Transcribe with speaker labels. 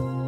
Speaker 1: you